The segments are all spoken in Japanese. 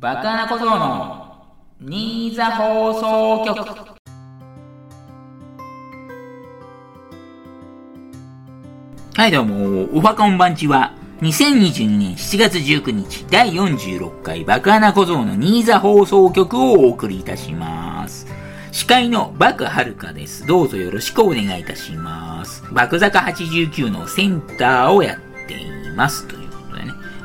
バカな小僧の新座放送局はいどうも、おはこんばんちは、2022年7月19日第46回バカな小僧の新座放送局をお送りいたします。司会のバクはるかです。どうぞよろしくお願いいたします。バク坂89のセンターをやっています。と。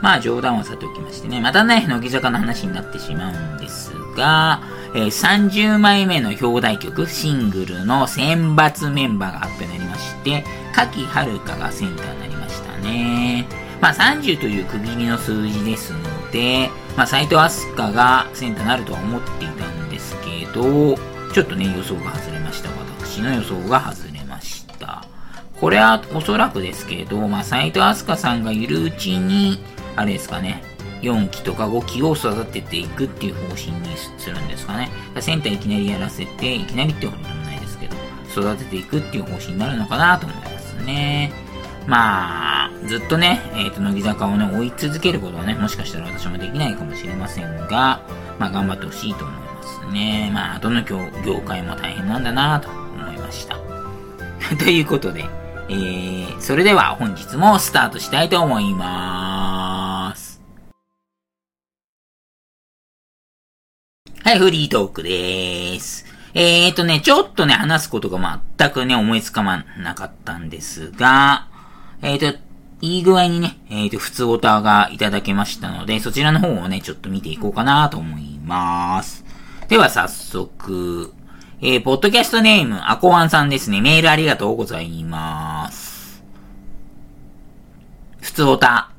まあ冗談はさておきましてね。またね、乃木坂の話になってしまうんですが、えー、30枚目の表題曲、シングルの選抜メンバーが発表になりまして、柿はかがセンターになりましたね。まあ30という区切りの数字ですので、まあ斎藤飛鳥がセンターになるとは思っていたんですけど、ちょっとね、予想が外れました。私の予想が外れました。これはおそらくですけど、まあ、斎藤飛鳥さんがいるうちに、あれですかね、4期とか5期を育てていくっていう方針にするんですかね。センターいきなりやらせて、いきなりってことでもないですけど、育てていくっていう方針になるのかなと思いますね。まあ、ずっとね、えっ、ー、と、乃木坂をね、追い続けることはね、もしかしたら私もできないかもしれませんが、まあ、頑張ってほしいと思います。ね。まあ、どの業業界も大変なんだなと思いました。ということで、えー、それでは本日もスタートしたいと思います。はい、フリートークでーす。えーとね、ちょっとね、話すことが全くね、思いつかまなかったんですが、えーと、いい具合にね、えーと、普通オタがいただけましたので、そちらの方をね、ちょっと見ていこうかなと思います。では早速、えー、ポッドキャストネーム、アコワンさんですね。メールありがとうございます。ふつおた。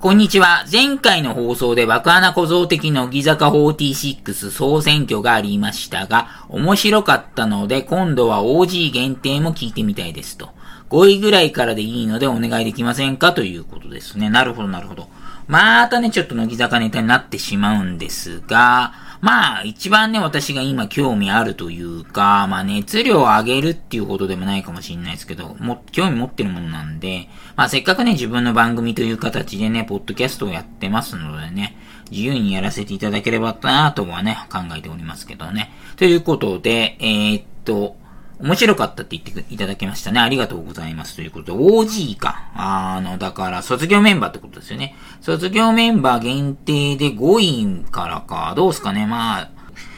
こんにちは。前回の放送で爆穴小僧的乃木坂46総選挙がありましたが、面白かったので、今度は OG 限定も聞いてみたいですと。5位ぐらいからでいいのでお願いできませんか？ということですね。なるほど、なるほど。またね、ちょっと乃木坂ネタになってしまうんですが、まあ、一番ね、私が今興味あるというか、まあ、熱量を上げるっていうことでもないかもしれないですけど、も、興味持ってるものなんで、まあ、せっかくね、自分の番組という形でね、ポッドキャストをやってますのでね、自由にやらせていただければなとはね、考えておりますけどね。ということで、えー、っと、面白かったって言っていただきましたね。ありがとうございます。ということで、OG か。あの、だから、卒業メンバーってことですよね。卒業メンバー限定で5位からか。どうすかね。まあ、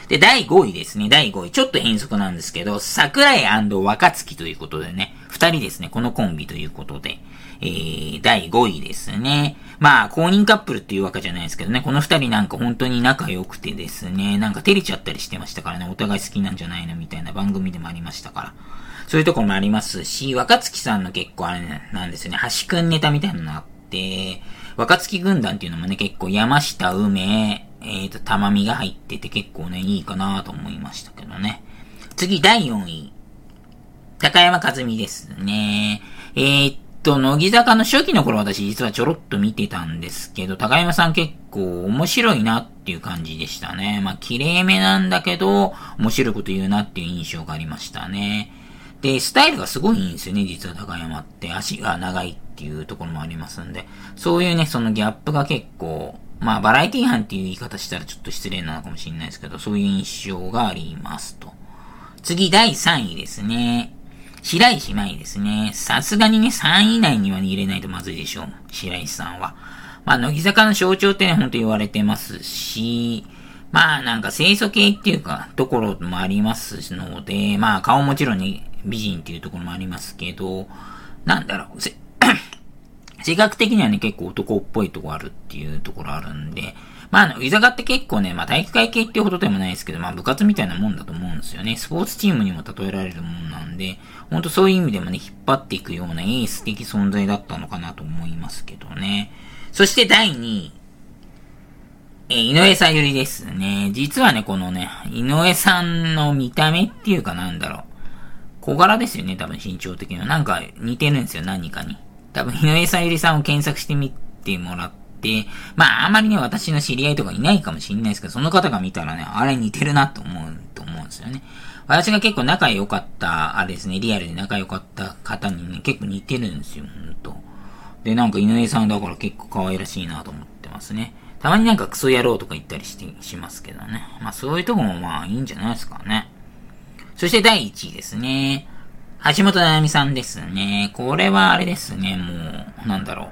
で、第5位ですね。第5位。ちょっと変則なんですけど、桜井若月ということでね。2人ですね。このコンビということで。えー、第5位ですね。まあ、公認カップルっていうわけじゃないですけどね、この二人なんか本当に仲良くてですね、なんか照れちゃったりしてましたからね、お互い好きなんじゃないのみたいな番組でもありましたから。そういうとこもありますし、若月さんの結構あれなんですよね、橋くんネタみたいなのがあって、若月軍団っていうのもね、結構山下梅、えーと、玉美が入ってて結構ね、いいかなと思いましたけどね。次、第4位。高山和美ですね。えー、と、乃木坂の初期の頃私実はちょろっと見てたんですけど、高山さん結構面白いなっていう感じでしたね。まあ、綺麗めなんだけど、面白いこと言うなっていう印象がありましたね。で、スタイルがすごいいいんですよね、実は高山って。足が長いっていうところもありますんで。そういうね、そのギャップが結構、まあ、バラエティ班っていう言い方したらちょっと失礼なのかもしれないですけど、そういう印象がありますと。次、第3位ですね。白石麻衣ですね。さすがにね、3位以内には入れないとまずいでしょう。白石さんは。まあ、乃木坂の象徴ってね、ほんと言われてますし、まあ、なんか清楚系っていうか、ところもありますので、まあ、顔もちろんね、美人っていうところもありますけど、なんだろう、せ 性格的にはね、結構男っぽいとこあるっていうところあるんで、まあ、あの、居酒って結構ね、まあ体育会系っていうほどでもないですけど、まあ部活みたいなもんだと思うんですよね。スポーツチームにも例えられるもんなんで、ほんとそういう意味でもね、引っ張っていくようなエース的存在だったのかなと思いますけどね。そして第2位。えー、井上さゆりですね。実はね、このね、井上さんの見た目っていうかなんだろう。小柄ですよね、多分身長的には。なんか似てるんですよ、何かに。多分井上さゆりさんを検索してみてもらって、まあ、あまりね、私の知り合いとかいないかもしれないですけど、その方が見たらね、あれ似てるなと思う、と思うんですよね。私が結構仲良かった、あれですね、リアルで仲良かった方にね、結構似てるんですよ、ほんと。で、なんか井上さんだから結構可愛らしいなと思ってますね。たまになんかクソ野郎とか言ったりして、しますけどね。まあそういうとこもまあいいんじゃないですかね。そして第1位ですね。橋本奈美さんですね。これはあれですね、もう、なんだろう。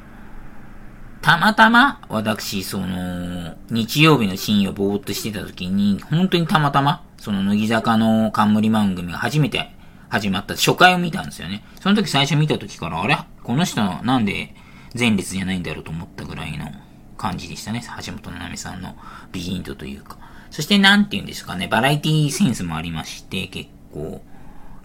たまたま、私、その、日曜日の深夜ぼーっとしてた時に、本当にたまたま、その、乃木坂の冠番組が初めて始まった初回を見たんですよね。その時最初見た時から、あれ？この人なんで前列じゃないんだろうと思ったぐらいの感じでしたね。橋本奈美さんの美人とというか。そしてなんて言うんですかね、バラエティセンスもありまして、結構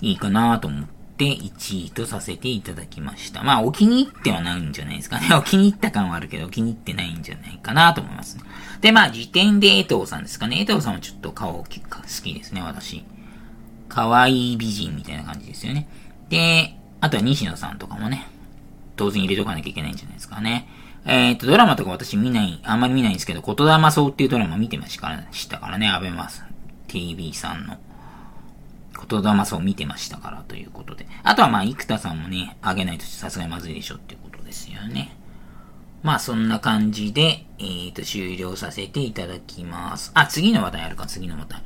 いいかなと思って1位とさせていただきました。まあ、お気に入ってはないんじゃないですかね。お気に入った感はあるけど、お気に入ってないんじゃないかなと思いますね。で、まあ、時点で江藤さんですかね。江藤さんはちょっと顔好きですね、私。可愛い美人みたいな感じですよね。で、あとは西野さんとかもね、当然入れとかなきゃいけないんじゃないですかね。えっ、ー、と、ドラマとか私見ない、あんまり見ないんですけど、言霊そうっていうドラマ見てましたからね、アベマス TV さんの。言霊そう見てましたからということで。あとはまあ、生田さんもね、あげないとさすがにまずいでしょっていうことですよね。まあ、そんな感じで、えっ、ー、と、終了させていただきます。あ、次の話題あるか、次の話題。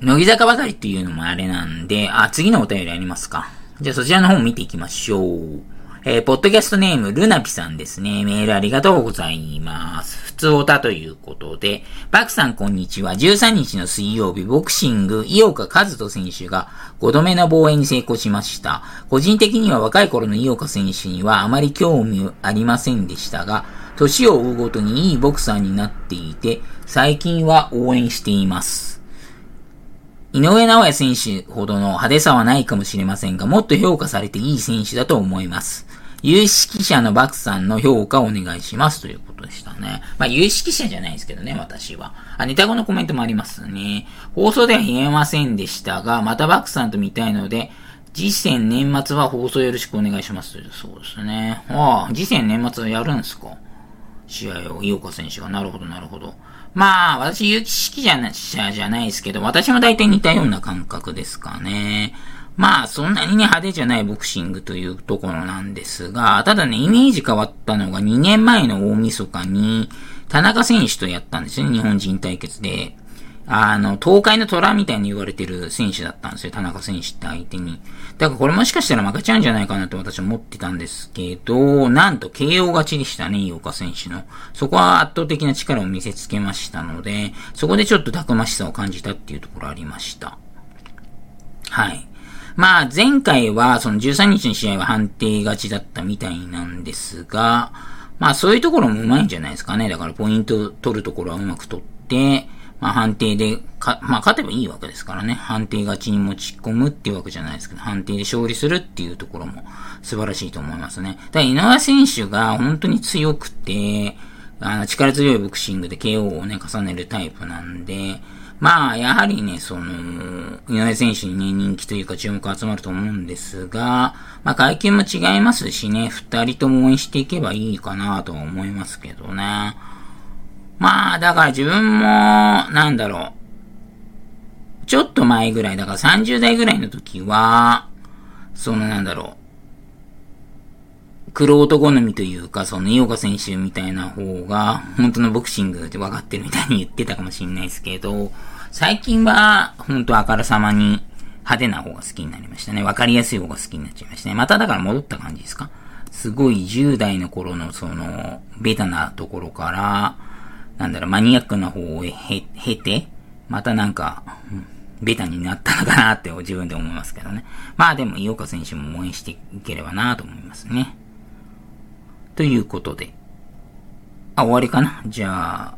乃木坂ばかりっていうのもあれなんで、あ、次のお便りありますか？じゃあそちらの方見ていきましょう。えー、ポッドキャストネーム、ルナピさんですね。メールありがとうございます。普通おたということで、バクさんこんにちは。13日の水曜日、ボクシング、井岡和人選手が5度目の防衛に成功しました。個人的には若い頃の井岡選手にはあまり興味ありませんでしたが、年を追うごとにいいボクサーになっていて、最近は応援しています。井上直也選手ほどの派手さはないかもしれませんが、もっと評価されていい選手だと思います。有識者のバクさんの評価をお願いしますということでしたね。まあ、有識者じゃないですけどね、私は。あ、ネタ後のコメントもありますね。放送では言えませんでしたが、またバクさんと見たいので、次戦年末は放送よろしくお願いしますという、そうですね。ああ、次戦年末はやるんですか試合を、井岡選手が。なるほど、なるほど。まあ、私、有識者じゃないですけど、私も大体似たような感覚ですかね。まあ、そんなにね、派手じゃないボクシングというところなんですが、ただね、イメージ変わったのが2年前の大晦日に、田中選手とやったんですよね、日本人対決で。あの、東海の虎みたいに言われてる選手だったんですよ、田中選手って相手に。だからこれもしかしたら負けちゃうんじゃないかなって私は思ってたんですけど、なんと KO 勝ちでしたね、井岡選手の。そこは圧倒的な力を見せつけましたので、そこでちょっとたくましさを感じたっていうところありました。はい。まあ、前回は、その13日の試合は判定勝ちだったみたいなんですが、まあそういうところもうまいんじゃないですかね。だからポイント取るところはうまく取って、まあ判定で、か、まあ勝てばいいわけですからね。判定勝ちに持ち込むっていうわけじゃないですけど、判定で勝利するっていうところも素晴らしいと思いますね。だ井上選手が本当に強くて、あの、力強いボクシングで KO をね、重ねるタイプなんで、まあ、やはりね、その、井上選手にね、人気というか注目集まると思うんですが、まあ、階級も違いますしね、二人とも応援していけばいいかなとは思いますけどね。まあ、だから自分も、なんだろう。ちょっと前ぐらい、だから30代ぐらいの時は、そのなんだろう。黒男好みというか、その井岡選手みたいな方が、本当のボクシングで分かってるみたいに言ってたかもしれないですけど、最近は、本当あからさまに派手な方が好きになりましたね。分かりやすい方が好きになっちゃいましたね。まただから戻った感じですか？すごい10代の頃のその、ベタなところから、なんだろう、マニアックな方をへ、経て、またなんか、ベタになったのかなって自分で思いますけどね。まあでも、井岡選手も応援していければなと思いますね。ということで。あ、終わりかな？じゃあ、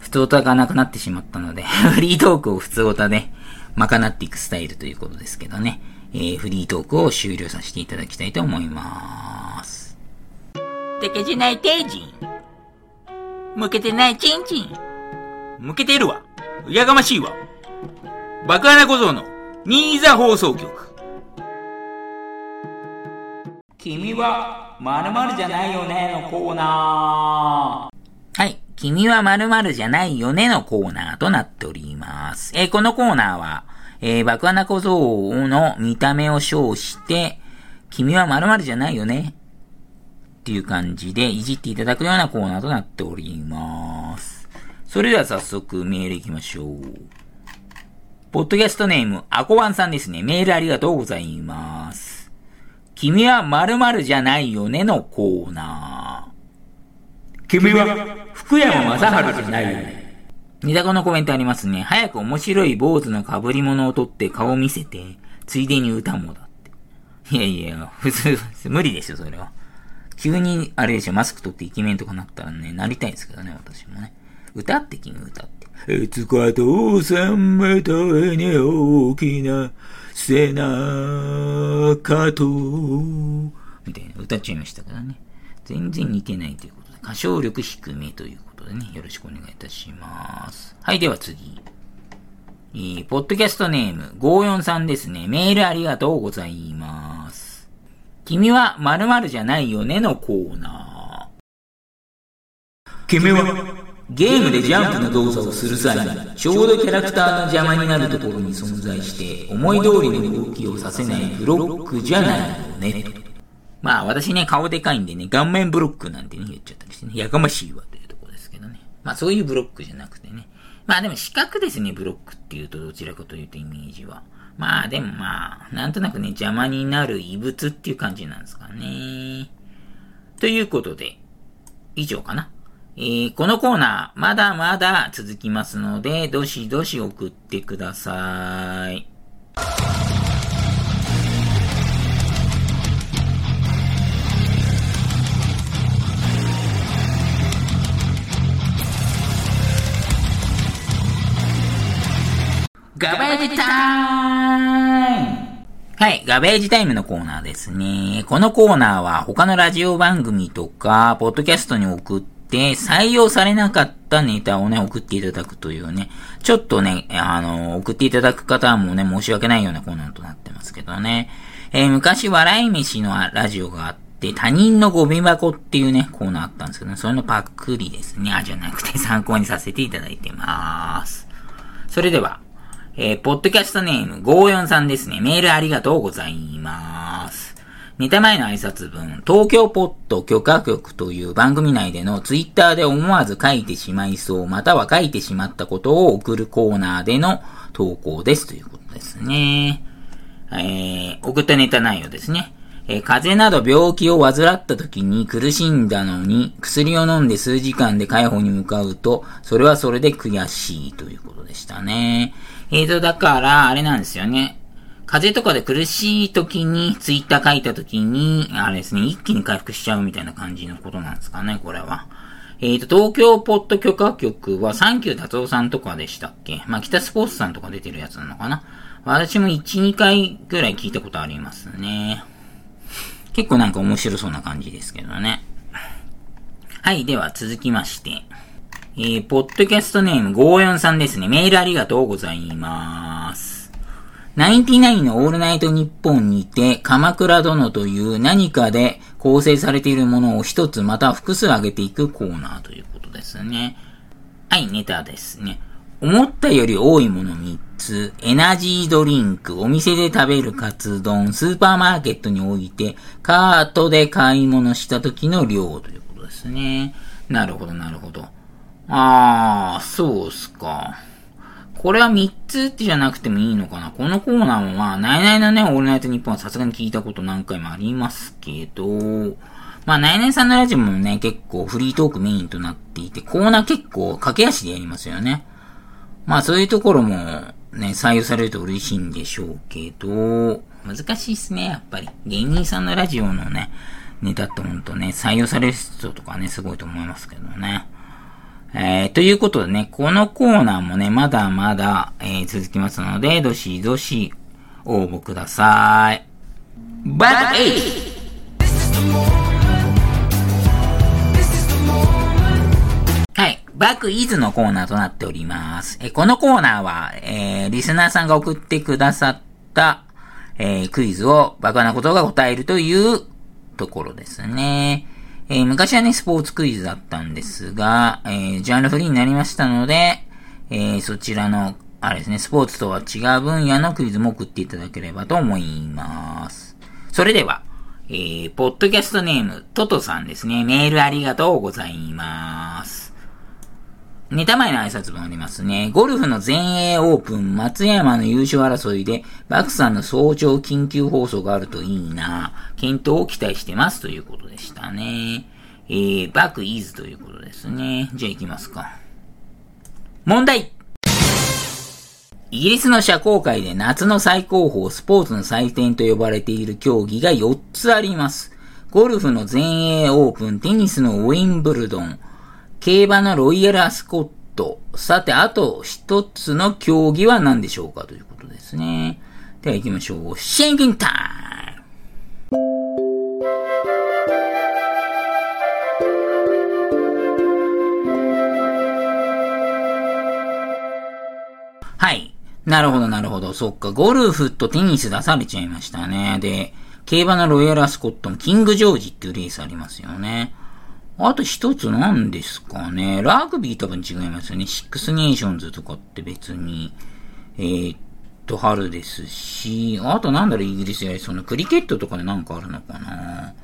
普通歌がなくなってしまったので フリートークを普通歌で賄っていくスタイルということですけどね。えー、フリートークを終了させていただきたいと思います。てけじないてじん。向けてないチンチン。向けてるわ。やがましいわ。爆穴小僧の新座放送局。君は〇〇じゃないよねのコーナー。はい。君は〇〇じゃないよねのコーナーとなっております。えー、このコーナーは、えー、爆穴小僧の見た目を称して、君は〇〇じゃないよねっていう感じでいじっていただくようなコーナーとなっております。それでは早速メール行きましょう。ポッドキャストネーム、アコワンさんですね。メールありがとうございます。君は〇〇じゃないよねのコーナー。君は福山雅治じゃないよね。似たこのコメントありますね。早く面白い坊主の被り物を取って顔見せて、ついでに歌もだって。いやいや、普通、無理ですよ、それは。急に、あれでしょ、マスク取ってイケメンとかなったらね、なりたいですけどね、私もね。歌って君歌って。いつか父さんみたいに大きな背中と、みたいな歌っちゃいましたからね。全然似てないということで、歌唱力低めということでね、よろしくお願いいたします。はい、では次。えー、ポッドキャストネーム、543ですね。メールありがとうございます。君は〇〇じゃないよねのコーナー。君はゲームでジャンプの動作をする際に、ちょうどキャラクターの邪魔になるところに存在して、思い通りの動きをさせないブロックじゃないよね。まあ私ね、顔でかいんでね、顔面ブロックなんてね、言っちゃったりしてね、やかましいわというところですけどね。まあそういうブロックじゃなくてね。まあでも四角ですね、ブロックっていうとどちらかというとイメージは。まあでもまあ、なんとなくね、邪魔になる異物っていう感じなんですかね。ということで、以上かな。えー、このコーナー、まだまだ続きますので、どしどし送ってください。ガベージタイムはい、ガベージタイムのコーナーですね。このコーナーは他のラジオ番組とか、ポッドキャストに送って採用されなかったネタをね、送っていただくというね、ちょっとね、あの、送っていただく方もね、申し訳ないようなコーナーとなってますけどね。えー、昔、笑い飯のラジオがあって、他人のゴミ箱っていうね、コーナーあったんですけどね、それのパックリですね。あ、じゃなくて 参考にさせていただいてます。それでは、えー、ポッドキャストネーム54さんですね。メールありがとうございます。ネタ前の挨拶文、東京ポッド許可局という番組内でのツイッターで思わず書いてしまいそう、または書いてしまったことを送るコーナーでの投稿ですということですね。えー、送ったネタ内容ですね。えー、風邪など病気を患った時に苦しんだのに、薬を飲んで数時間で解放に向かうと、それはそれで悔しいということでしたね。えーと、だから、あれなんですよね。風邪とかで苦しい時に、ツイッター書いた時に、あれですね、一気に回復しちゃうみたいな感じのことなんですかね、これは。えーと、東京ポッド許可局は、サンキュー達夫さんとかでしたっけ？まあ、北スポーツさんとか出てるやつなのかな？私も1、2回ぐらい聞いたことありますね。結構なんか面白そうな感じですけどね。はい、では続きまして。えー、ポッドキャストネーム543ですね。メールありがとうございます。ナインティナインのオールナイトニッポンにて、鎌倉殿という何かで構成されているものを一つまた複数上げていくコーナーということですね。はい、ネタですね。思ったより多いもの3つ、エナジードリンク、お店で食べるカツ丼、スーパーマーケットに置いて、カートで買い物した時の量ということですね。なるほど、なるほど。あー、そうっすか。これは3つってじゃなくてもいいのかな？このコーナーもまあ、ナイナイのね、オールナイトニッポンはさすがに聞いたこと何回もありますけど、まあ、ナイナイさんのラジオもね、結構フリートークメインとなっていて、コーナー結構駆け足でやりますよね。まあ、そういうところもね、採用されると嬉しいんでしょうけど、難しいっすね、やっぱり。芸人さんのラジオのね、ネタってほんとね、採用される人とかね、すごいと思いますけどね。えー、ということでね、このコーナーもね、まだまだ、えー、続きますので、どしどし応募ください。バックエイはい。バックイズのコーナーとなっております。えこのコーナーは、えー、リスナーさんが送ってくださった、えー、クイズをバカなことが答えるというところですね。えー、昔はね、スポーツクイズだったんですが、えー、ジャンルフリーになりましたので、えー、そちらの、あれですね、スポーツとは違う分野のクイズも送っていただければと思います。それでは、えー、ポッドキャストネーム、トトさんですね。メールありがとうございます。ネタ前の挨拶もありますね。ゴルフの全英オープン、松山の優勝争いで、バクさんの早朝緊急放送があるといいな。検討を期待してますということでしたね。えー、バクイーズということですね。じゃあ行きますか。問題イギリスの社交界で夏の最高峰スポーツの祭典と呼ばれている競技が4つあります。ゴルフの全英オープン、テニスのウィンブルドン、競馬のロイヤルアスコット。さて、あと一つの競技は何でしょうかということですね。では行きましょう。シェンキンタイムはい。なるほど、なるほど。そっか。ゴルフとテニス出されちゃいましたね。で、競馬のロイヤルアスコットもキングジョージっていうレースありますよね。あと一つ何ですかね。ラグビー多分違いますよね。シックスネーションズとかって別に、えー、っと、春ですし、あとなんだろう、イギリスやそのクリケットとかでなんかあるのかな。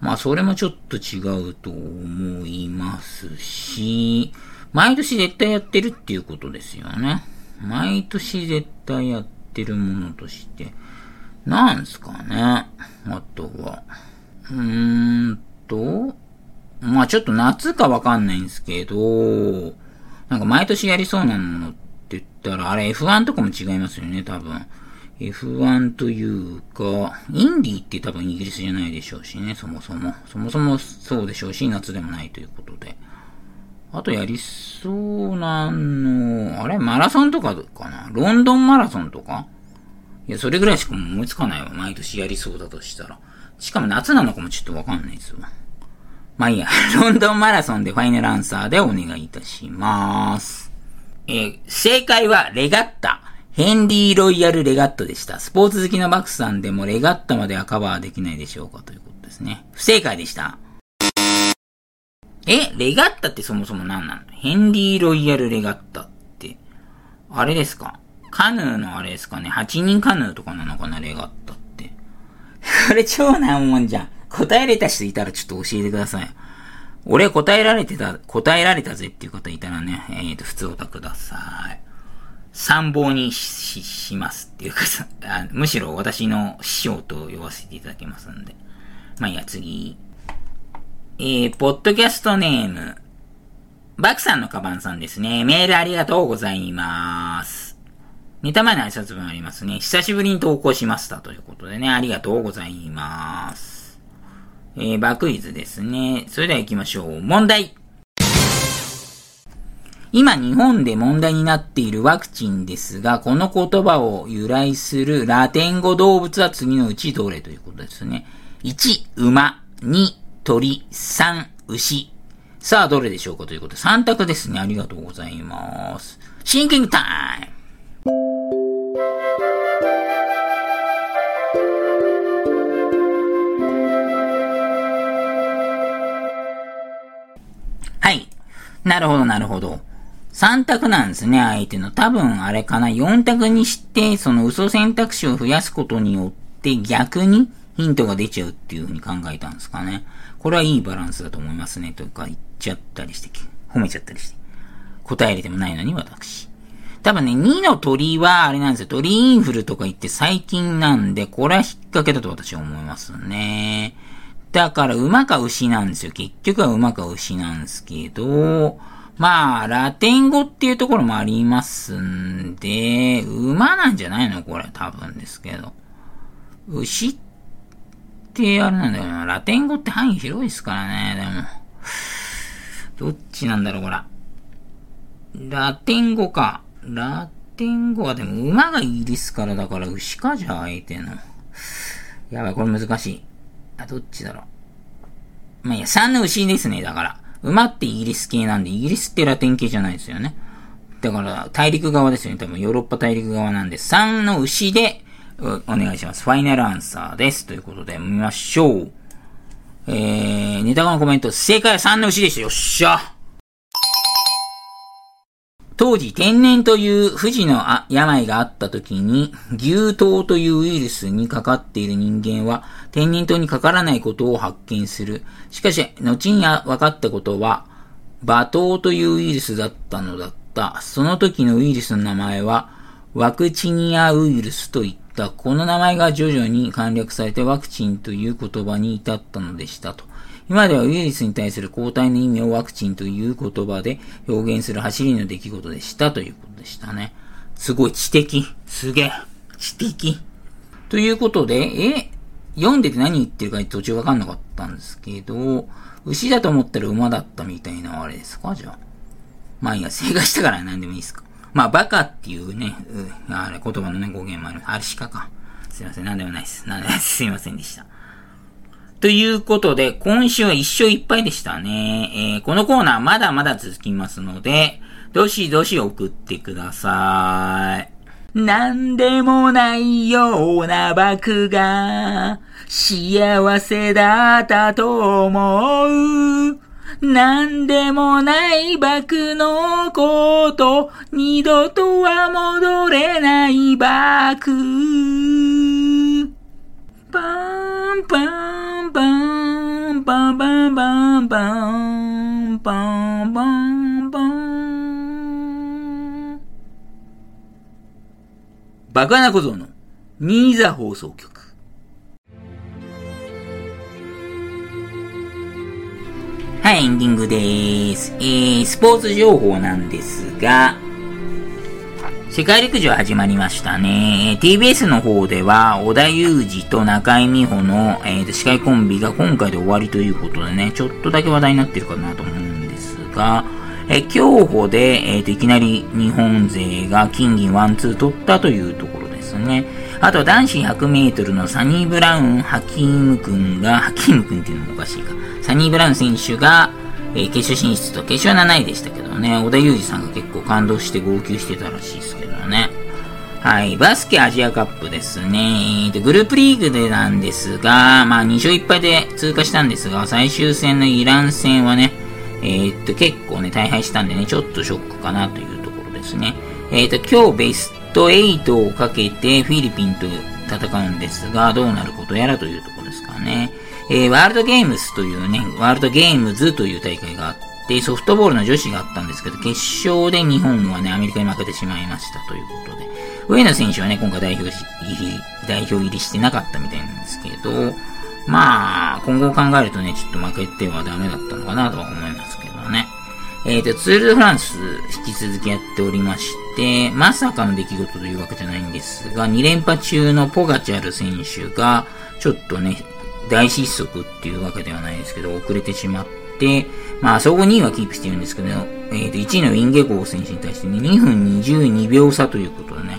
まあ、それもちょっと違うと思いますし、毎年絶対やってるっていうことですよね。毎年絶対やってるものとして、なんすかね。あとは、うーんと、まあちょっと夏かわかんないんですけど、なんか毎年やりそうなものって言ったら、あれ F1 とかも違いますよね、多分。F1 というか、インディって多分イギリスじゃないでしょうしね、そもそも。そもそもそうでしょうし、夏でもないということで。あとやりそうなの、あれマラソンとかかな？ロンドンマラソンとか？いや、それぐらいしか思いつかないわ。毎年やりそうだとしたら。しかも夏なのかもちょっとわかんないですわ。まあいいや、ロンドンマラソンでファイナルアンサーでお願いいたします。えー、正解はレガッタ。ヘンリーロイヤルレガットでした。スポーツ好きのバックスさんでもレガッタまではカバーできないでしょうかということですね。不正解でした。え、レガッタってそもそも何なの？ヘンリーロイヤルレガッタって、あれですか？カヌーのあれですかね ?8 人カヌーとかなのかな？レガッタって。これ超難問じゃん。答えれた人いたらちょっと教えてください。俺答えられてた、答えられたぜっていう方いたらね、えーと、普通おたください。参謀にし、しますっていうかさ あ、むしろ私の師匠と呼ばせていただきますんで。まあいいや、次。えー、ポッドキャストネーム、バクさんのカバンさんですね。メールありがとうございます。ネタ前の挨拶文ありますね。久しぶりに投稿しましたということでね、ありがとうございます。えー、バクイズですね。それでは行きましょう。問題今日本で問題になっているワクチンですが、この言葉を由来するラテン語動物は次のうちどれということですね。1、馬。2、鳥。3、牛。さあ、どれでしょうかということで、3択ですね。ありがとうございます。シンキングタイムはいなるほど、なるほど。3択なんですね、相手の。多分あれかな。4択にして、その嘘選択肢を増やすことによって逆にヒントが出ちゃうっていう風に考えたんですかね。これはいいバランスだと思いますね。というか言っちゃったりして、褒めちゃったりして。答えれてもないのに私。多分ね、2の鳥はあれなんですよ。鳥インフルとか言って最近なんで、これは引っ掛けだと私は思いますね。だから馬か牛なんですよ。結局は馬か牛なんですけど、まあ、ラテン語っていうところもありますんで、馬なんじゃないのこれ、多分ですけど。牛ってあれなんだよな。ラテン語って範囲広いですからね、でも。どっちなんだろう、これ。ラテン語か。ラテン語はでも馬がイギリスからだから牛かじゃあ相手の。やばい、これ難しい。あ、どっちだろう。まあいや、3の牛ですね、だから。馬ってイギリス系なんで、イギリスってラテン系じゃないですよね。だから、大陸側ですよね。多分ヨーロッパ大陸側なんで、3の牛で、お願いします。ファイナルアンサーです。ということで、見ましょう。えー、ネタ後のコメント、正解は3の牛でした。よっしゃ当時天然という不治の病があった時に、牛痘というウイルスにかかっている人間は、天然痘にかからないことを発見する。しかし、後に分かったことは、馬痘というウイルスだったのだった。その時のウイルスの名前は、ワクチニアウイルスと言った。この名前が徐々に簡略されてワクチンという言葉に至ったのでしたと。今ではウイルスに対する抗体の意味をワクチンという言葉で表現する走りの出来事でしたということでしたね。すごい知的。すげえ。知的。ということで、え、読んでて何言ってるか途中わかんなかったんですけど、牛だと思ったら馬だったみたいなあれですか？じゃあ。まあいいや、正解したから 何でもいいですか。まあ、バカっていうね、うあれ、言葉のね、語源もある。あれしかか。すいません、何でもないです。何でもないです。すいませんでした。ということで、今週は一生いっぱいでしたね。えー、このコーナーまだまだ続きますので、どしどし送ってください。なんでもないようなクが幸せだったと思う。なんでもないクのこと、二度とは戻れないク。パンパンバン、バンバンバンバン、バンバンバン。バカな小僧のニーザ放送局。はい、エンディングです。えー、スポーツ情報なんですが、世界陸上始まりましたね。TBS の方では、小田裕二と中井美穂の、えー、司会コンビが今回で終わりということでね、ちょっとだけ話題になってるかなと思うんですが、え競歩で、えーと、いきなり日本勢が金銀ワンツー取ったというところですね。あと男子100メートルのサニー・ブラウン・ハキーム君が、ハキーム君っていうのもおかしいか。サニー・ブラウン選手が、えー、決勝進出と、決勝は7位でしたけどね、小田裕二さんが結構感動して号泣してたらしいですけど。はい。バスケアジアカップですね。で、グループリーグでなんですが、まあ2勝1敗で通過したんですが、最終戦のイラン戦はね、えー、っと、結構ね、大敗したんでね、ちょっとショックかなというところですね。えー、っと、今日ベスト8をかけてフィリピンと戦うんですが、どうなることやらというところですかね。えー、ワールドゲームスというね、ワールドゲームズという大会があって、ソフトボールの女子があったんですけど、決勝で日本はね、アメリカに負けてしまいましたということで、上野選手はね、今回代表し、代表入りしてなかったみたいなんですけど、まあ、今後考えるとね、ちょっと負けてはダメだったのかなとは思いますけどね。えっ、ー、と、ツール・ド・フランス引き続きやっておりまして、まさかの出来事というわけじゃないんですが、2連覇中のポガチャル選手が、ちょっとね、大失速っていうわけではないですけど、遅れてしまって、まあ、総合2位はキープしてるんですけど、えー、と1位のウィンゲゴー選手に対して、ね、2分22秒差ということでね、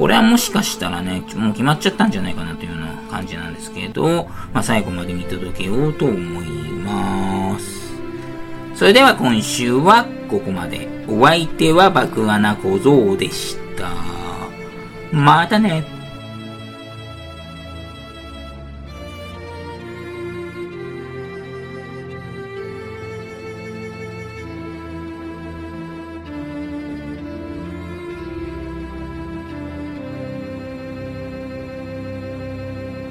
これはもしかしたらね、もう決まっちゃったんじゃないかなというような感じなんですけど、まあ、最後まで見届けようと思います。それでは今週はここまで。お相手は爆穴小僧でした。またね。